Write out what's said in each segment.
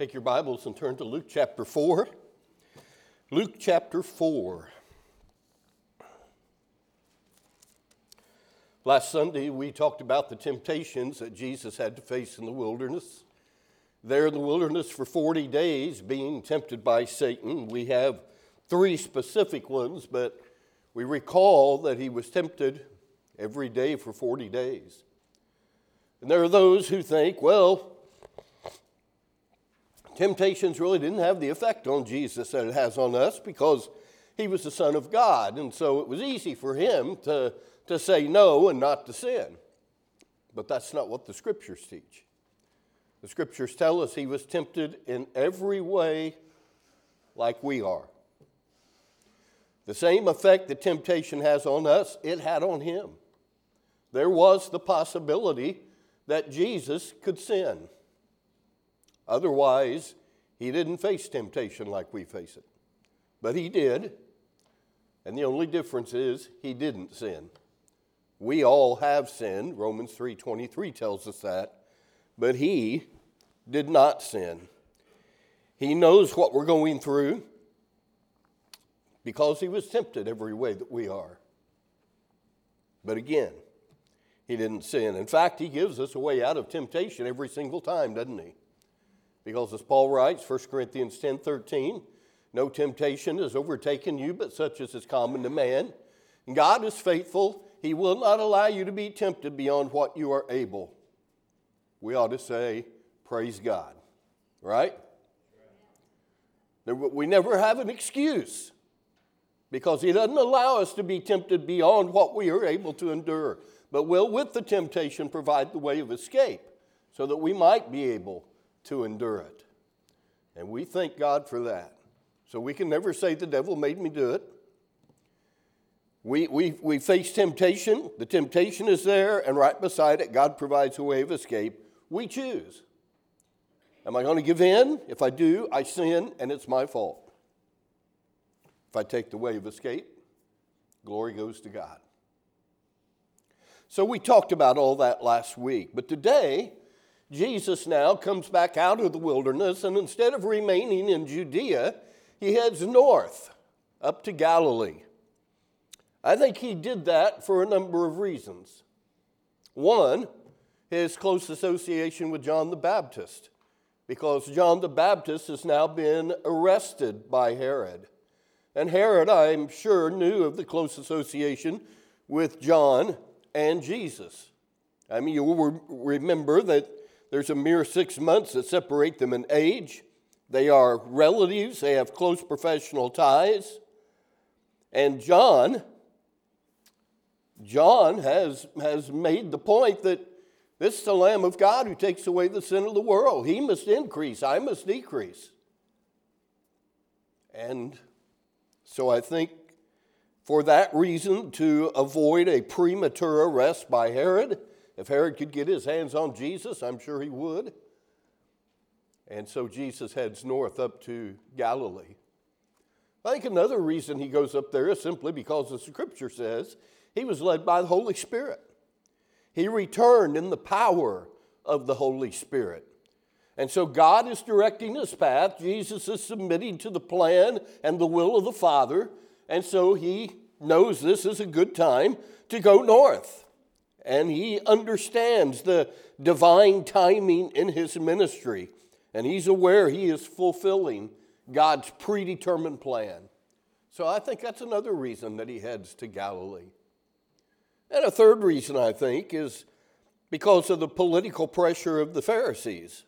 Take your Bibles and turn to Luke chapter 4. Luke chapter 4. Last Sunday, we talked about the temptations that Jesus had to face in the wilderness. There in the wilderness for 40 days, being tempted by Satan. We have three specific ones, but we recall that he was tempted every day for 40 days. And there are those who think, well, temptations really didn't have the effect on Jesus that it has on us because he was the Son of God. And so it was easy for him to, to say no and not to sin. But that's not what the scriptures teach. The scriptures tell us he was tempted in every way like we are. The same effect that temptation has on us, it had on him. There was the possibility that Jesus could sin. Otherwise, he didn't face temptation like we face it. But he did. And the only difference is he didn't sin. We all have sinned. Romans 3:23 tells us that. But he did not sin. He knows what we're going through because he was tempted every way that we are. But again, he didn't sin. In fact, he gives us a way out of temptation every single time, doesn't he? Because as Paul writes, 1 Corinthians 10 13, no temptation has overtaken you but such as is common to man. God is faithful. He will not allow you to be tempted beyond what you are able. We ought to say, Praise God. Right? We never have an excuse because He doesn't allow us to be tempted beyond what we are able to endure, but will, with the temptation, provide the way of escape so that we might be able to endure it. And we thank God for that. So we can never say the devil made me do it. We, we, we face temptation, the temptation is there, and right beside it, God provides a way of escape. We choose. Am I going to give in? If I do, I sin, and it's my fault. If I take the way of escape, glory goes to God. So we talked about all that last week, but today, Jesus now comes back out of the wilderness, and instead of remaining in Judea, he heads north up to Galilee. I think he did that for a number of reasons. One, his close association with John the Baptist, because John the Baptist has now been arrested by Herod. And Herod, I'm sure, knew of the close association with John and Jesus. I mean, you will remember that there's a mere six months that separate them in age. They are relatives, they have close professional ties. And John, John has, has made the point that this is the Lamb of God who takes away the sin of the world. He must increase, I must decrease. And so I think for that reason, to avoid a premature arrest by Herod, if Herod could get his hands on Jesus, I'm sure he would. And so Jesus heads north up to Galilee. I think another reason he goes up there is simply because the scripture says he was led by the Holy Spirit. He returned in the power of the Holy Spirit. And so God is directing his path. Jesus is submitting to the plan and the will of the Father. And so he knows this is a good time to go north. And he understands the divine timing in his ministry. And he's aware he is fulfilling God's predetermined plan. So I think that's another reason that he heads to Galilee. And a third reason, I think, is because of the political pressure of the Pharisees.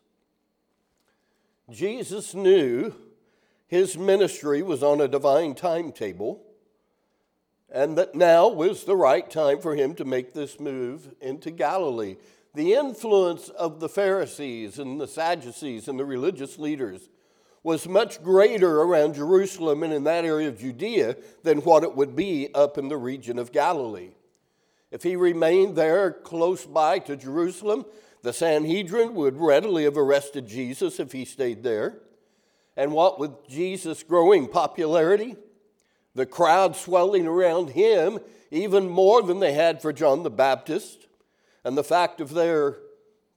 Jesus knew his ministry was on a divine timetable and that now was the right time for him to make this move into Galilee. The influence of the Pharisees and the Sadducees and the religious leaders was much greater around Jerusalem and in that area of Judea than what it would be up in the region of Galilee. If he remained there close by to Jerusalem, the Sanhedrin would readily have arrested Jesus if he stayed there. And what with Jesus' growing popularity, the crowd swelling around him even more than they had for John the Baptist, and the fact of their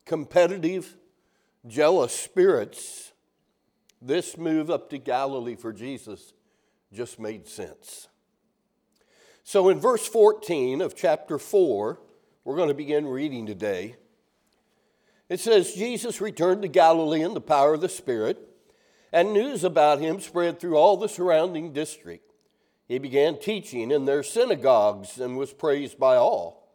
competitive, jealous spirits, this move up to Galilee for Jesus just made sense. So in verse 14 of chapter 4, we're going to begin reading today. It says, Jesus returned to Galilee in the power of the Spirit, and news about him spread through all the surrounding district. He began teaching in their synagogues and was praised by all.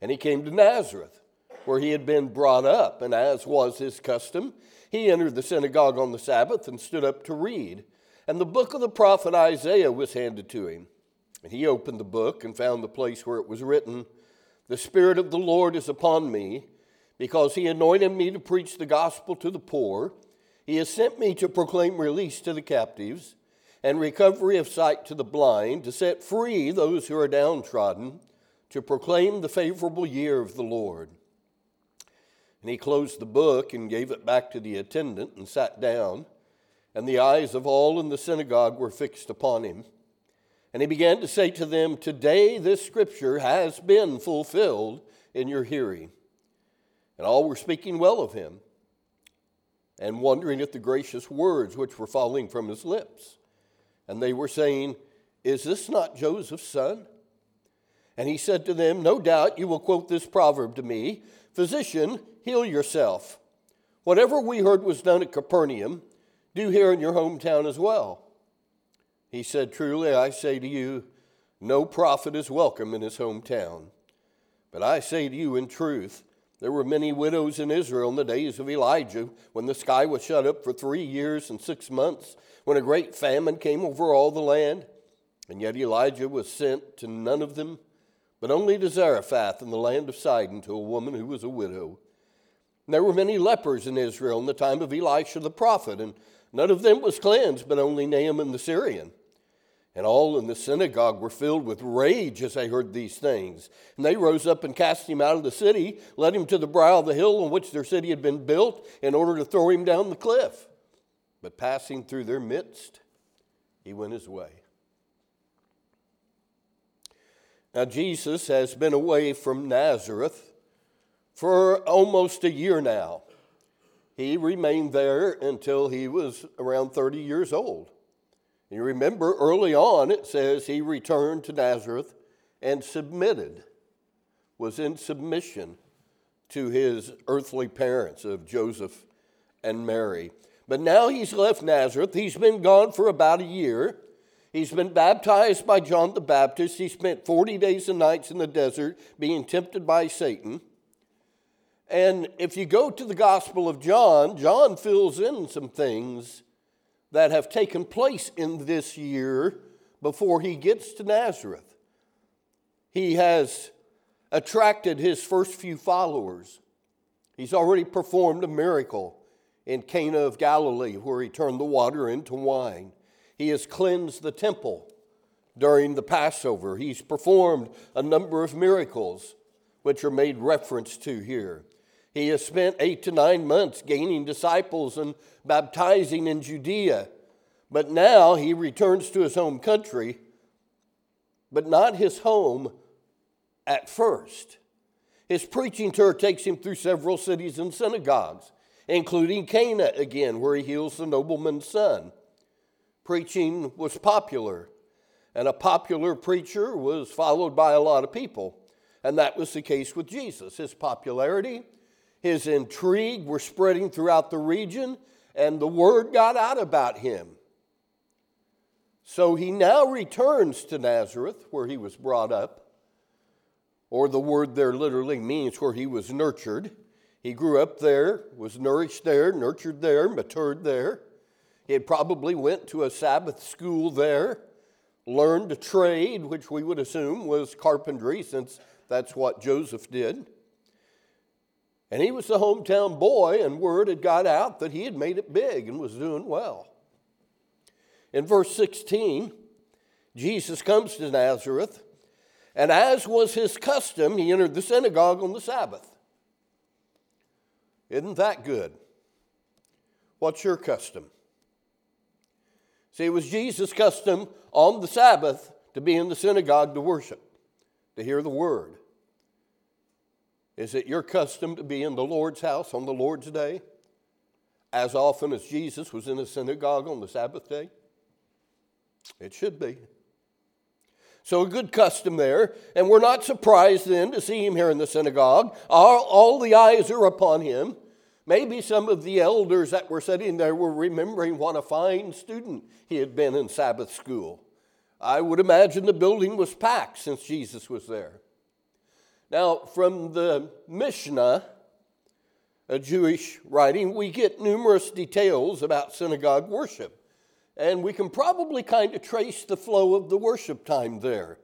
And he came to Nazareth, where he had been brought up, and as was his custom, he entered the synagogue on the Sabbath and stood up to read. And the book of the prophet Isaiah was handed to him. And he opened the book and found the place where it was written, The Spirit of the Lord is upon me, because he anointed me to preach the gospel to the poor. He has sent me to proclaim release to the captives and recovery of sight to the blind, to set free those who are downtrodden, to proclaim the favorable year of the Lord. And he closed the book and gave it back to the attendant and sat down, and the eyes of all in the synagogue were fixed upon him. And he began to say to them, Today this scripture has been fulfilled in your hearing. And all were speaking well of him and wondering at the gracious words which were falling from his lips. And they were saying, Is this not Joseph's son? And he said to them, No doubt you will quote this proverb to me Physician, heal yourself. Whatever we heard was done at Capernaum, do here in your hometown as well. He said, Truly I say to you, no prophet is welcome in his hometown. But I say to you in truth, there were many widows in Israel in the days of Elijah, when the sky was shut up for three years and six months, when a great famine came over all the land. And yet Elijah was sent to none of them, but only to Zarephath in the land of Sidon, to a woman who was a widow. And there were many lepers in Israel in the time of Elisha the prophet, and none of them was cleansed, but only Naaman the Syrian. And all in the synagogue were filled with rage as they heard these things. And they rose up and cast him out of the city, led him to the brow of the hill on which their city had been built, in order to throw him down the cliff. But passing through their midst, he went his way. Now, Jesus has been away from Nazareth for almost a year now. He remained there until he was around 30 years old. You remember early on it says he returned to Nazareth and submitted, was in submission to his earthly parents of Joseph and Mary. But now he's left Nazareth. He's been gone for about a year. He's been baptized by John the Baptist. He spent 40 days and nights in the desert being tempted by Satan. And if you go to the Gospel of John, John fills in some things that have taken place in this year before he gets to Nazareth. He has attracted his first few followers. He's already performed a miracle in Cana of Galilee where he turned the water into wine. He has cleansed the temple during the Passover. He's performed a number of miracles which are made reference to here. He has spent eight to nine months gaining disciples and baptizing in Judea. But now he returns to his home country, but not his home at first. His preaching tour takes him through several cities and synagogues, including Cana again, where he heals the nobleman's son. Preaching was popular, and a popular preacher was followed by a lot of people. And that was the case with Jesus. His popularity his intrigue were spreading throughout the region, and the word got out about him. So he now returns to Nazareth, where he was brought up, or the word there literally means where he was nurtured. He grew up there, was nourished there, nurtured there, matured there. He had probably went to a Sabbath school there, learned a trade, which we would assume was carpentry, since that's what Joseph did. And he was the hometown boy, and word had got out that he had made it big and was doing well. In verse 16, Jesus comes to Nazareth, and as was his custom, he entered the synagogue on the Sabbath. Isn't that good? What's your custom? See, it was Jesus' custom on the Sabbath to be in the synagogue to worship, to hear the word. Is it your custom to be in the Lord's house on the Lord's day? as often as Jesus was in the synagogue on the Sabbath day? It should be. So, a good custom there, and we're not surprised then to see him here in the synagogue. All, all the eyes are upon him. Maybe some of the elders that were sitting there were remembering what a fine student he had been in Sabbath school. I would imagine the building was packed since Jesus was there. Now, from the Mishnah, a Jewish writing, we get numerous details about synagogue worship. And we can probably kind of trace the flow of the worship time there.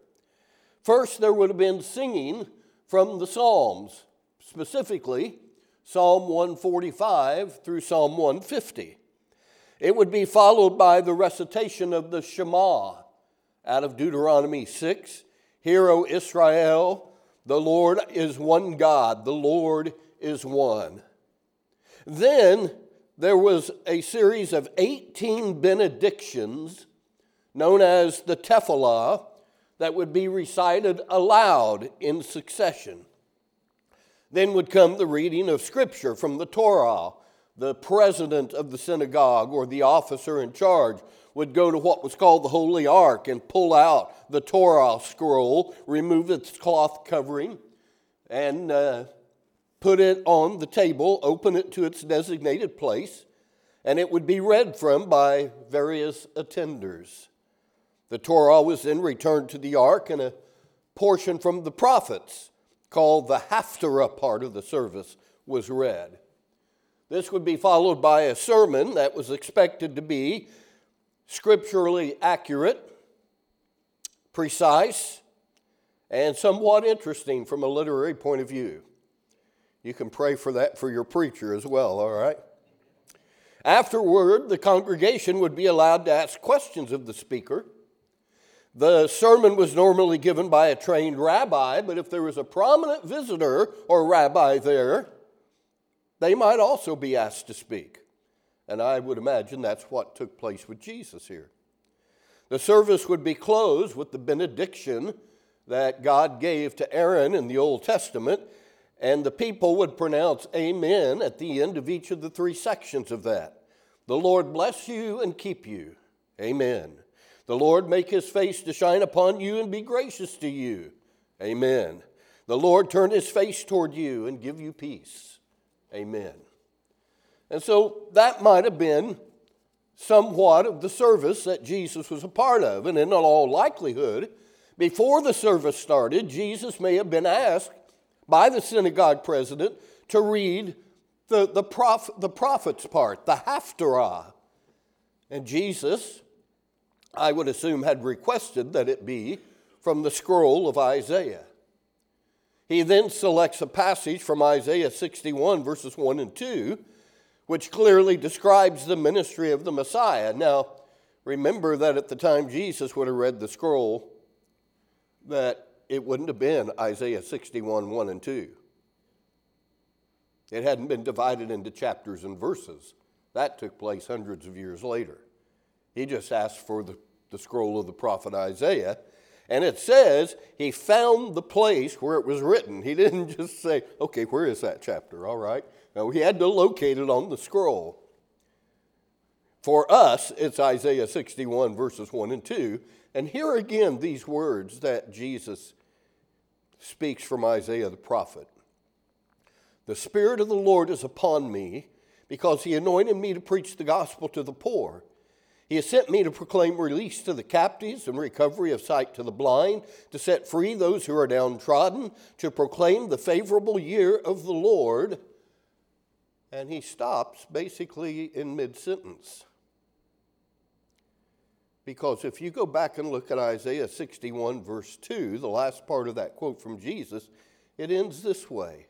First, there would have been singing from the Psalms, specifically Psalm 145 through Psalm 150. It would be followed by the recitation of the Shema out of Deuteronomy 6. Hear, O Israel, the Lord is one God, the Lord is one. Then there was a series of 18 benedictions known as the Tefillah that would be recited aloud in succession. Then would come the reading of Scripture from the Torah. The president of the synagogue or the officer in charge would go to what was called the Holy Ark and pull out the Torah scroll, remove its cloth covering, and uh, put it on the table, open it to its designated place, and it would be read from by various attenders. The Torah was then returned to the ark, and a portion from the prophets, called the Haftarah part of the service, was read. This would be followed by a sermon that was expected to be scripturally accurate, precise, and somewhat interesting from a literary point of view. You can pray for that for your preacher as well, all right? Afterward, the congregation would be allowed to ask questions of the speaker. The sermon was normally given by a trained rabbi, but if there was a prominent visitor or rabbi there, they might also be asked to speak. And I would imagine that's what took place with Jesus here. The service would be closed with the benediction that God gave to Aaron in the Old Testament and the people would pronounce Amen at the end of each of the three sections of that. The Lord bless you and keep you. Amen. The Lord make his face to shine upon you and be gracious to you. Amen. The Lord turn his face toward you and give you peace. Amen. And so that might have been somewhat of the service that Jesus was a part of. And in all likelihood, before the service started, Jesus may have been asked by the synagogue president to read the, the, prof, the prophet's part, the Haftarah. And Jesus, I would assume, had requested that it be from the scroll of Isaiah. He then selects a passage from Isaiah 61, verses 1 and 2, which clearly describes the ministry of the Messiah. Now, remember that at the time Jesus would have read the scroll, that it wouldn't have been Isaiah 61, 1 and 2. It hadn't been divided into chapters and verses. That took place hundreds of years later. He just asked for the, the scroll of the prophet Isaiah, and it says he found the place where it was written. He didn't just say, okay, where is that chapter? All right. No, he had to locate it on the scroll. For us, it's Isaiah 61, verses 1 and 2. And here again, these words that Jesus speaks from Isaiah the prophet. The Spirit of the Lord is upon me because he anointed me to preach the gospel to the poor. He has sent me to proclaim release to the captives and recovery of sight to the blind, to set free those who are downtrodden, to proclaim the favorable year of the Lord. And he stops basically in mid sentence. Because if you go back and look at Isaiah 61, verse 2, the last part of that quote from Jesus, it ends this way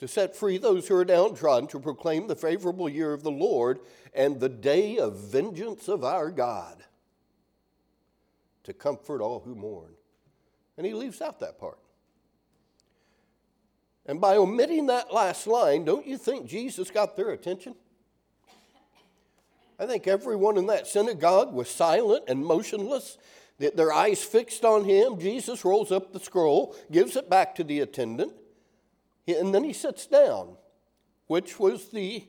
To set free those who are downtrodden, to proclaim the favorable year of the Lord and the day of vengeance of our God, to comfort all who mourn. And he leaves out that part. And by omitting that last line, don't you think Jesus got their attention? I think everyone in that synagogue was silent and motionless, their eyes fixed on him. Jesus rolls up the scroll, gives it back to the attendant, and then he sits down, which was the,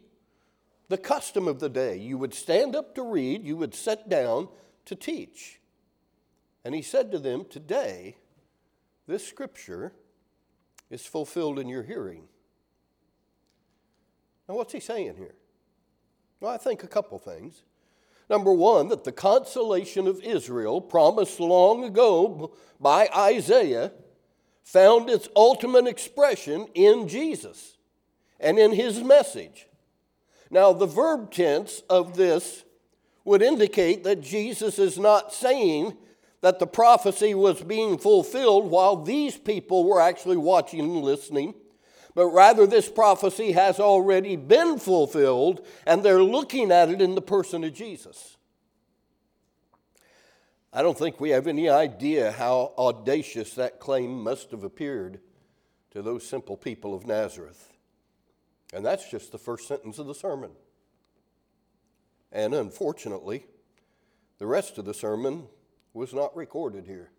the custom of the day. You would stand up to read, you would sit down to teach. And he said to them, Today, this scripture is fulfilled in your hearing. Now, what's he saying here? Well, I think a couple things. Number one, that the consolation of Israel, promised long ago by Isaiah, found its ultimate expression in Jesus and in his message. Now, the verb tense of this would indicate that Jesus is not saying that the prophecy was being fulfilled while these people were actually watching and listening, but rather this prophecy has already been fulfilled and they're looking at it in the person of Jesus. I don't think we have any idea how audacious that claim must have appeared to those simple people of Nazareth. And that's just the first sentence of the sermon. And unfortunately, the rest of the sermon was not recorded here.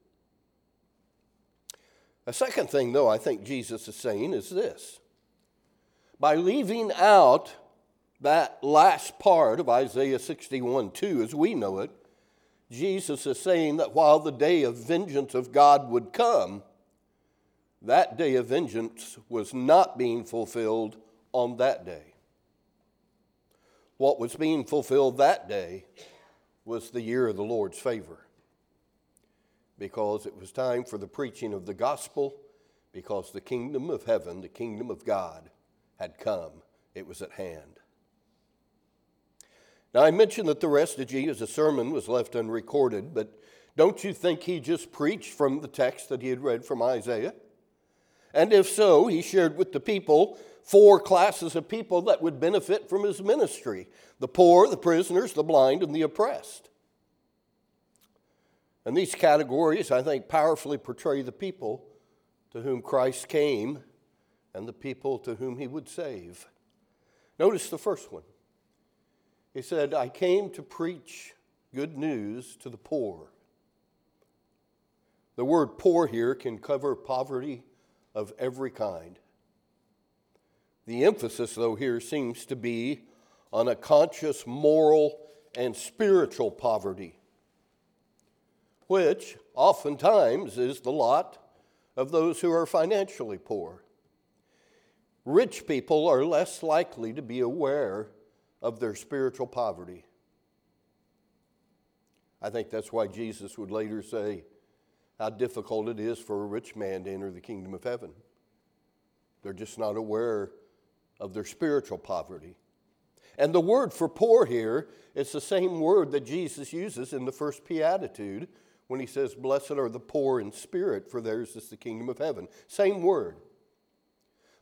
A second thing, though, I think Jesus is saying is this by leaving out that last part of Isaiah 61 2, as we know it, Jesus is saying that while the day of vengeance of God would come, that day of vengeance was not being fulfilled on that day. What was being fulfilled that day was the year of the Lord's favor because it was time for the preaching of the gospel, because the kingdom of heaven, the kingdom of God, had come. It was at hand. Now, I mentioned that the rest of Jesus' sermon was left unrecorded, but don't you think he just preached from the text that he had read from Isaiah? And if so, he shared with the people four classes of people that would benefit from his ministry the poor, the prisoners, the blind, and the oppressed. And these categories, I think, powerfully portray the people to whom Christ came and the people to whom he would save. Notice the first one. He said, I came to preach good news to the poor. The word poor here can cover poverty of every kind. The emphasis, though, here seems to be on a conscious moral and spiritual poverty which oftentimes is the lot of those who are financially poor. Rich people are less likely to be aware of their spiritual poverty. I think that's why Jesus would later say how difficult it is for a rich man to enter the kingdom of heaven. They're just not aware of their spiritual poverty. And the word for poor here is the same word that Jesus uses in the first beatitude when he says, Blessed are the poor in spirit, for theirs is the kingdom of heaven. Same word.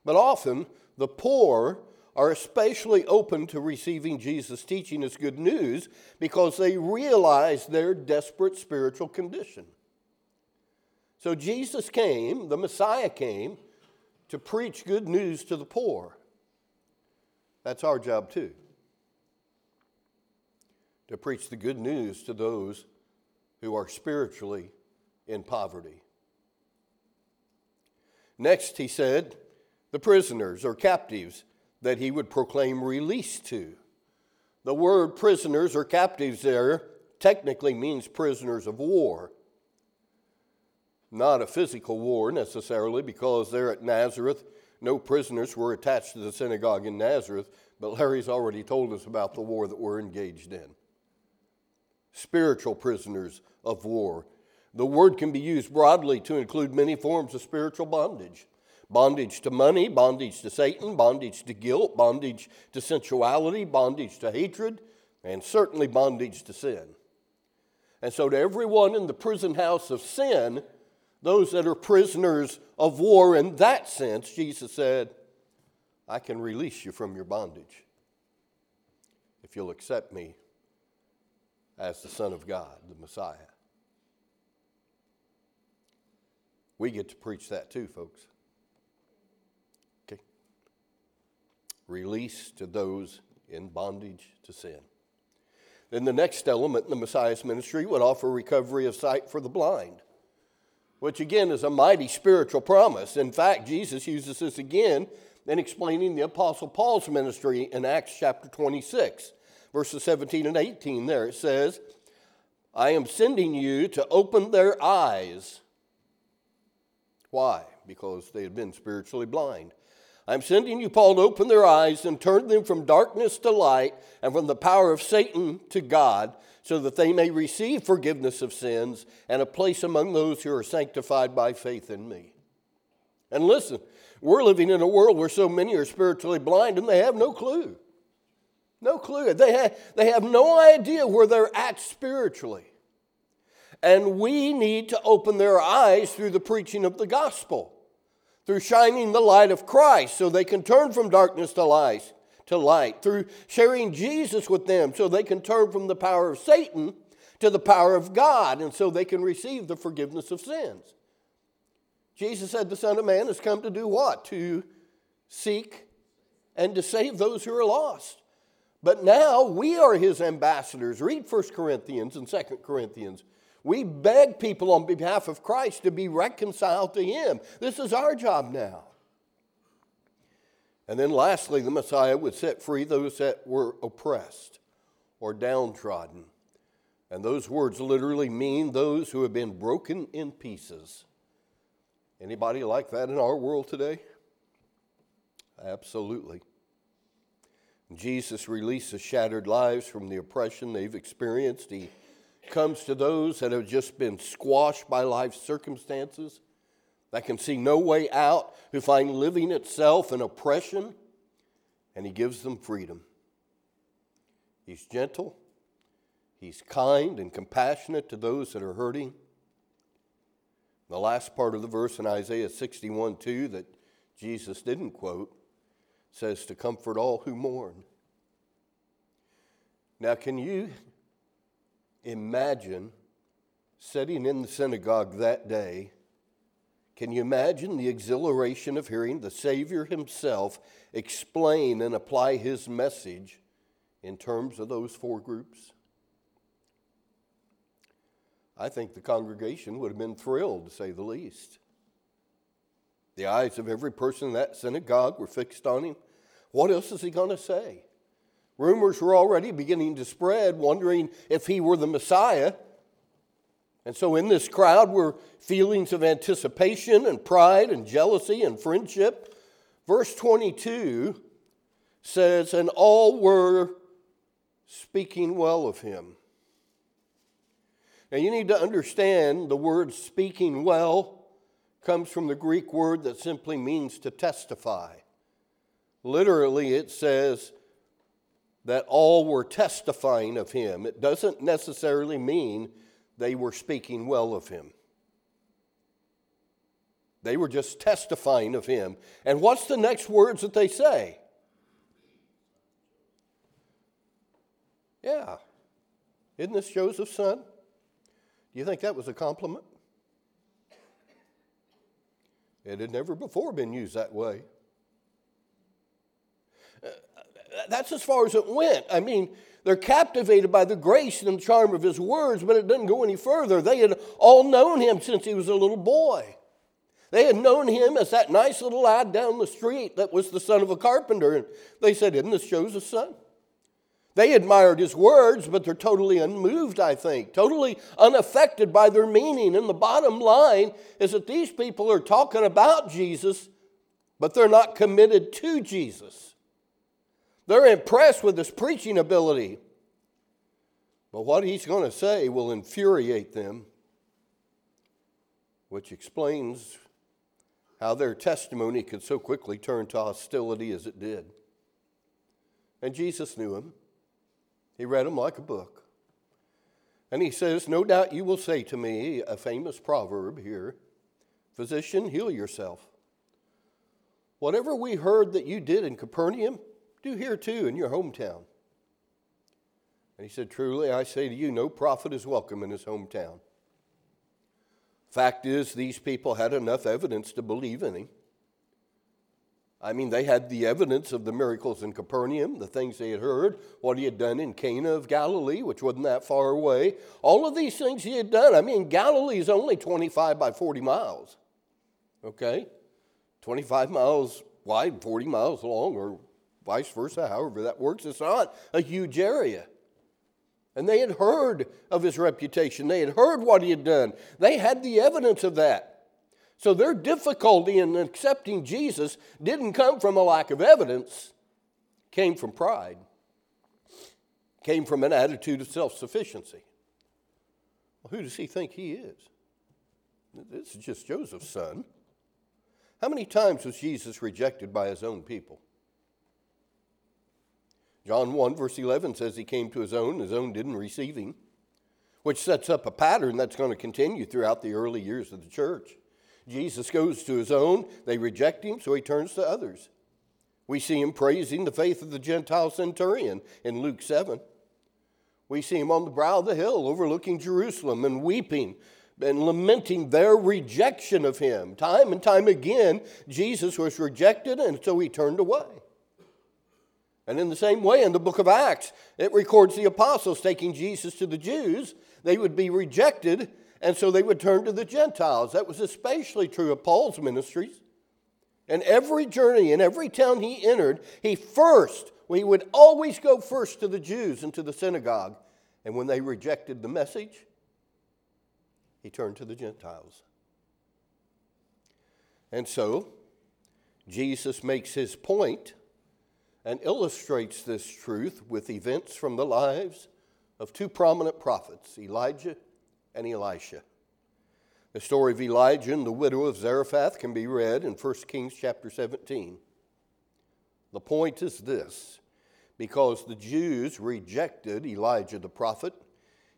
But often, the poor are especially open to receiving Jesus' teaching as good news because they realize their desperate spiritual condition. So Jesus came, the Messiah came, to preach good news to the poor. That's our job too. To preach the good news to those who are spiritually in poverty. Next, he said, the prisoners or captives that he would proclaim release to. The word prisoners or captives there technically means prisoners of war. Not a physical war necessarily, because there at Nazareth, no prisoners were attached to the synagogue in Nazareth, but Larry's already told us about the war that we're engaged in spiritual prisoners of war. The word can be used broadly to include many forms of spiritual bondage bondage to money, bondage to Satan, bondage to guilt, bondage to sensuality, bondage to hatred, and certainly bondage to sin. And so, to everyone in the prison house of sin, those that are prisoners of war in that sense, Jesus said, I can release you from your bondage if you'll accept me as the Son of God, the Messiah. We get to preach that too, folks. Release to those in bondage to sin. Then the next element in the Messiah's ministry would offer recovery of sight for the blind, which again is a mighty spiritual promise. In fact, Jesus uses this again in explaining the Apostle Paul's ministry in Acts chapter 26, verses 17 and 18. There it says, I am sending you to open their eyes. Why? Because they had been spiritually blind. I'm sending you, Paul, to open their eyes and turn them from darkness to light and from the power of Satan to God, so that they may receive forgiveness of sins and a place among those who are sanctified by faith in me. And listen, we're living in a world where so many are spiritually blind and they have no clue. No clue. They have, they have no idea where they're at spiritually. And we need to open their eyes through the preaching of the gospel, through shining the light of Christ so they can turn from darkness to light, to light, through sharing Jesus with them so they can turn from the power of Satan to the power of God and so they can receive the forgiveness of sins. Jesus said the Son of Man has come to do what? To seek and to save those who are lost. But now we are his ambassadors. Read 1 Corinthians and 2 Corinthians. We beg people on behalf of Christ to be reconciled to him. This is our job now. And then lastly, the Messiah would set free those that were oppressed or downtrodden. And those words literally mean those who have been broken in pieces. Anybody like that in our world today? Absolutely. Jesus releases shattered lives from the oppression they've experienced. He comes to those that have just been squashed by life's circumstances, that can see no way out, who find living itself an oppression, and He gives them freedom. He's gentle, He's kind and compassionate to those that are hurting. The last part of the verse in Isaiah 61 2 that Jesus didn't quote says to comfort all who mourn. Now, can you imagine sitting in the synagogue that day? Can you imagine the exhilaration of hearing the Savior himself explain and apply his message in terms of those four groups? I think the congregation would have been thrilled, to say the least. The eyes of every person in that synagogue were fixed on him. What else is he going to say? Rumors were already beginning to spread, wondering if he were the Messiah. And so, in this crowd were feelings of anticipation and pride and jealousy and friendship. Verse 22 says, And all were speaking well of him. Now, you need to understand the word speaking well comes from the Greek word that simply means to testify. Literally, it says that all were testifying of him. It doesn't necessarily mean they were speaking well of him. They were just testifying of him. And what's the next words that they say? Yeah. Isn't this Joseph's son? Do you think that was a compliment? It had never before been used that way. That's as far as it went. I mean, they're captivated by the grace and the charm of his words, but it doesn't go any further. They had all known him since he was a little boy. They had known him as that nice little lad down the street that was the son of a carpenter. And they said, Isn't this Joseph's son? They admired his words, but they're totally unmoved, I think, totally unaffected by their meaning. And the bottom line is that these people are talking about Jesus, but they're not committed to Jesus. They're impressed with his preaching ability, but what he's going to say will infuriate them, which explains how their testimony could so quickly turn to hostility as it did. And Jesus knew him. He read him like a book. And he says, No doubt you will say to me, a famous proverb here Physician, heal yourself. Whatever we heard that you did in Capernaum, do here too in your hometown. And he said, Truly, I say to you, no prophet is welcome in his hometown. Fact is, these people had enough evidence to believe in him. I mean, they had the evidence of the miracles in Capernaum, the things they had heard, what he had done in Cana of Galilee, which wasn't that far away. All of these things he had done. I mean, Galilee is only 25 by 40 miles. Okay? 25 miles wide, 40 miles long, or vice versa, however that works. It's not a huge area. And they had heard of his reputation, they had heard what he had done, they had the evidence of that. So their difficulty in accepting Jesus didn't come from a lack of evidence, came from pride, came from an attitude of self sufficiency. Well, who does he think he is? This is just Joseph's son. How many times was Jesus rejected by his own people? John 1, verse 11 says he came to his own, his own didn't receive him, which sets up a pattern that's going to continue throughout the early years of the church. Jesus goes to his own, they reject him, so he turns to others. We see him praising the faith of the Gentile centurion in Luke 7. We see him on the brow of the hill overlooking Jerusalem and weeping and lamenting their rejection of him. Time and time again, Jesus was rejected, and so he turned away. And in the same way, in the book of Acts, it records the apostles taking Jesus to the Jews. They would be rejected, and so they would turn to the Gentiles. That was especially true of Paul's ministries. And every journey, in every town he entered, he first, he would always go first to the Jews and to the synagogue. And when they rejected the message, he turned to the Gentiles. And so, Jesus makes his point and illustrates this truth with events from the lives of two prominent prophets, Elijah and Elisha. The story of Elijah and the widow of Zarephath can be read in 1 Kings chapter 17. The point is this because the Jews rejected Elijah the prophet,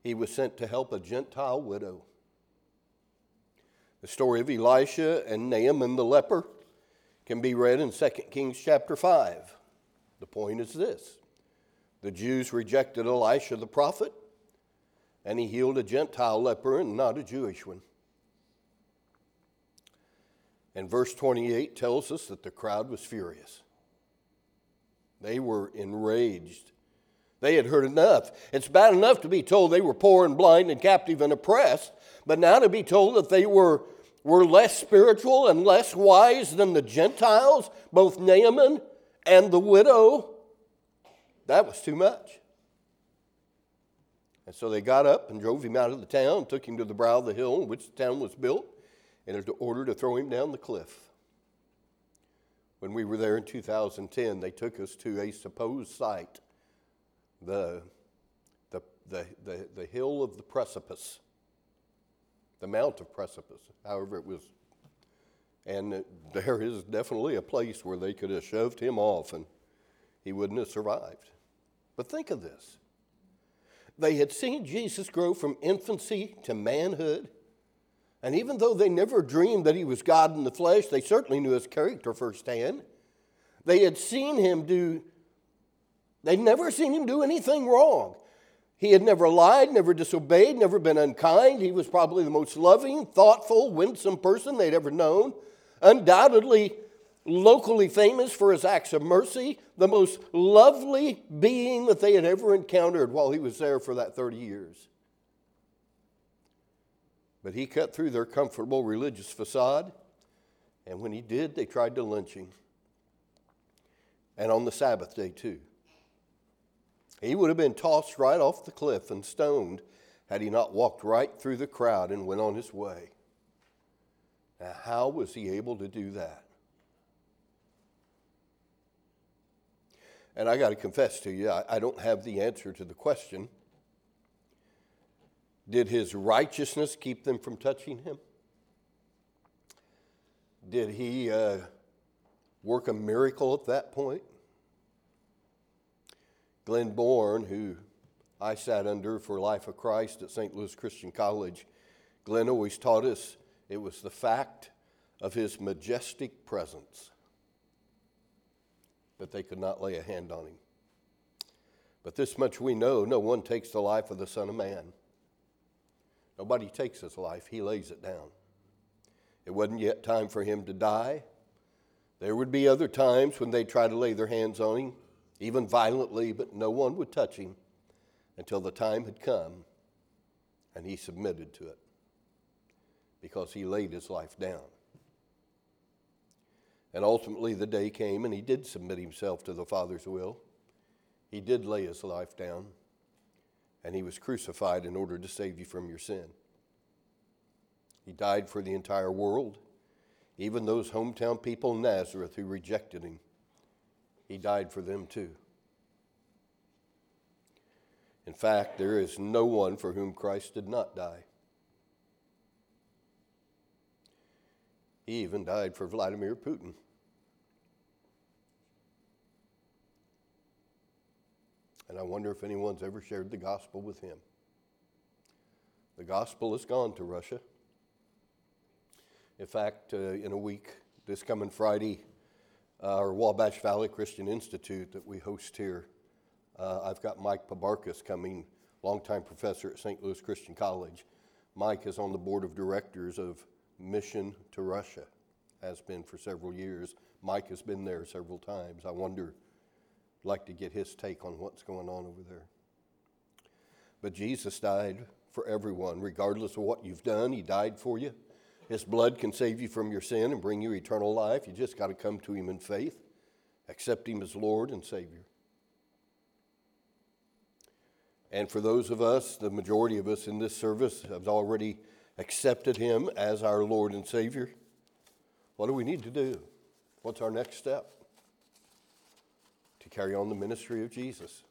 he was sent to help a Gentile widow. The story of Elisha and Naaman the leper can be read in 2 Kings chapter 5. The point is this the Jews rejected Elisha the prophet, and he healed a Gentile leper and not a Jewish one. And verse 28 tells us that the crowd was furious. They were enraged. They had heard enough. It's bad enough to be told they were poor and blind and captive and oppressed, but now to be told that they were, were less spiritual and less wise than the Gentiles, both Naaman and the widow, that was too much. And so they got up and drove him out of the town, took him to the brow of the hill in which the town was built, in order to throw him down the cliff. When we were there in 2010, they took us to a supposed site, the, the, the, the, the hill of the precipice, the Mount of Precipice, however it was. And there is definitely a place where they could have shoved him off and he wouldn't have survived. But think of this they had seen Jesus grow from infancy to manhood. And even though they never dreamed that he was God in the flesh, they certainly knew his character firsthand. They had seen him do, they'd never seen him do anything wrong. He had never lied, never disobeyed, never been unkind. He was probably the most loving, thoughtful, winsome person they'd ever known. Undoubtedly, locally famous for his acts of mercy, the most lovely being that they had ever encountered while he was there for that 30 years. But he cut through their comfortable religious facade, and when he did, they tried to lynch him. And on the Sabbath day, too. He would have been tossed right off the cliff and stoned had he not walked right through the crowd and went on his way. Now, how was he able to do that? And I got to confess to you, I, I don't have the answer to the question. Did his righteousness keep them from touching him? Did he uh, work a miracle at that point? Glenn Bourne, who I sat under for Life of Christ at St. Louis Christian College, Glenn always taught us it was the fact of his majestic presence that they could not lay a hand on him. But this much we know no one takes the life of the Son of Man. Nobody takes his life, he lays it down. It wasn't yet time for him to die. There would be other times when they'd try to lay their hands on him, even violently, but no one would touch him until the time had come and he submitted to it because he laid his life down. And ultimately, the day came and he did submit himself to the Father's will. He did lay his life down, and he was crucified in order to save you from your sin. He died for the entire world, even those hometown people in Nazareth who rejected him. He died for them too. In fact, there is no one for whom Christ did not die. He even died for Vladimir Putin. And I wonder if anyone's ever shared the gospel with him. The gospel has gone to Russia. In fact, uh, in a week, this coming Friday, uh, our Wabash Valley Christian Institute that we host here, uh, I've got Mike Pabarkas coming, longtime professor at St. Louis Christian College. Mike is on the board of directors of Mission to Russia, has been for several years. Mike has been there several times. I wonder like to get his take on what's going on over there. But Jesus died for everyone, regardless of what you've done. He died for you. His blood can save you from your sin and bring you eternal life. You just got to come to Him in faith, accept Him as Lord and Savior. And for those of us, the majority of us in this service have already accepted Him as our Lord and Savior. What do we need to do? What's our next step? To carry on the ministry of Jesus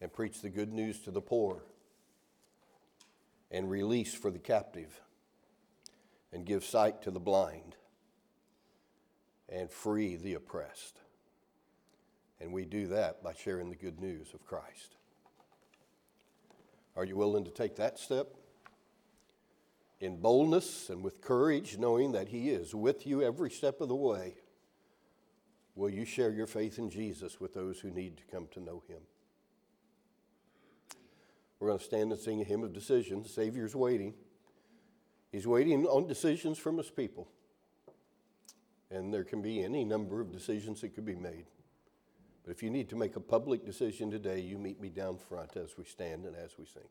and preach the good news to the poor and release for the captive and give sight to the blind and free the oppressed. And we do that by sharing the good news of Christ. Are you willing to take that step? In boldness and with courage, knowing that He is with you every step of the way. Will you share your faith in Jesus with those who need to come to know him? We're going to stand and sing a hymn of decision. The Savior's waiting. He's waiting on decisions from his people. And there can be any number of decisions that could be made. But if you need to make a public decision today, you meet me down front as we stand and as we sing.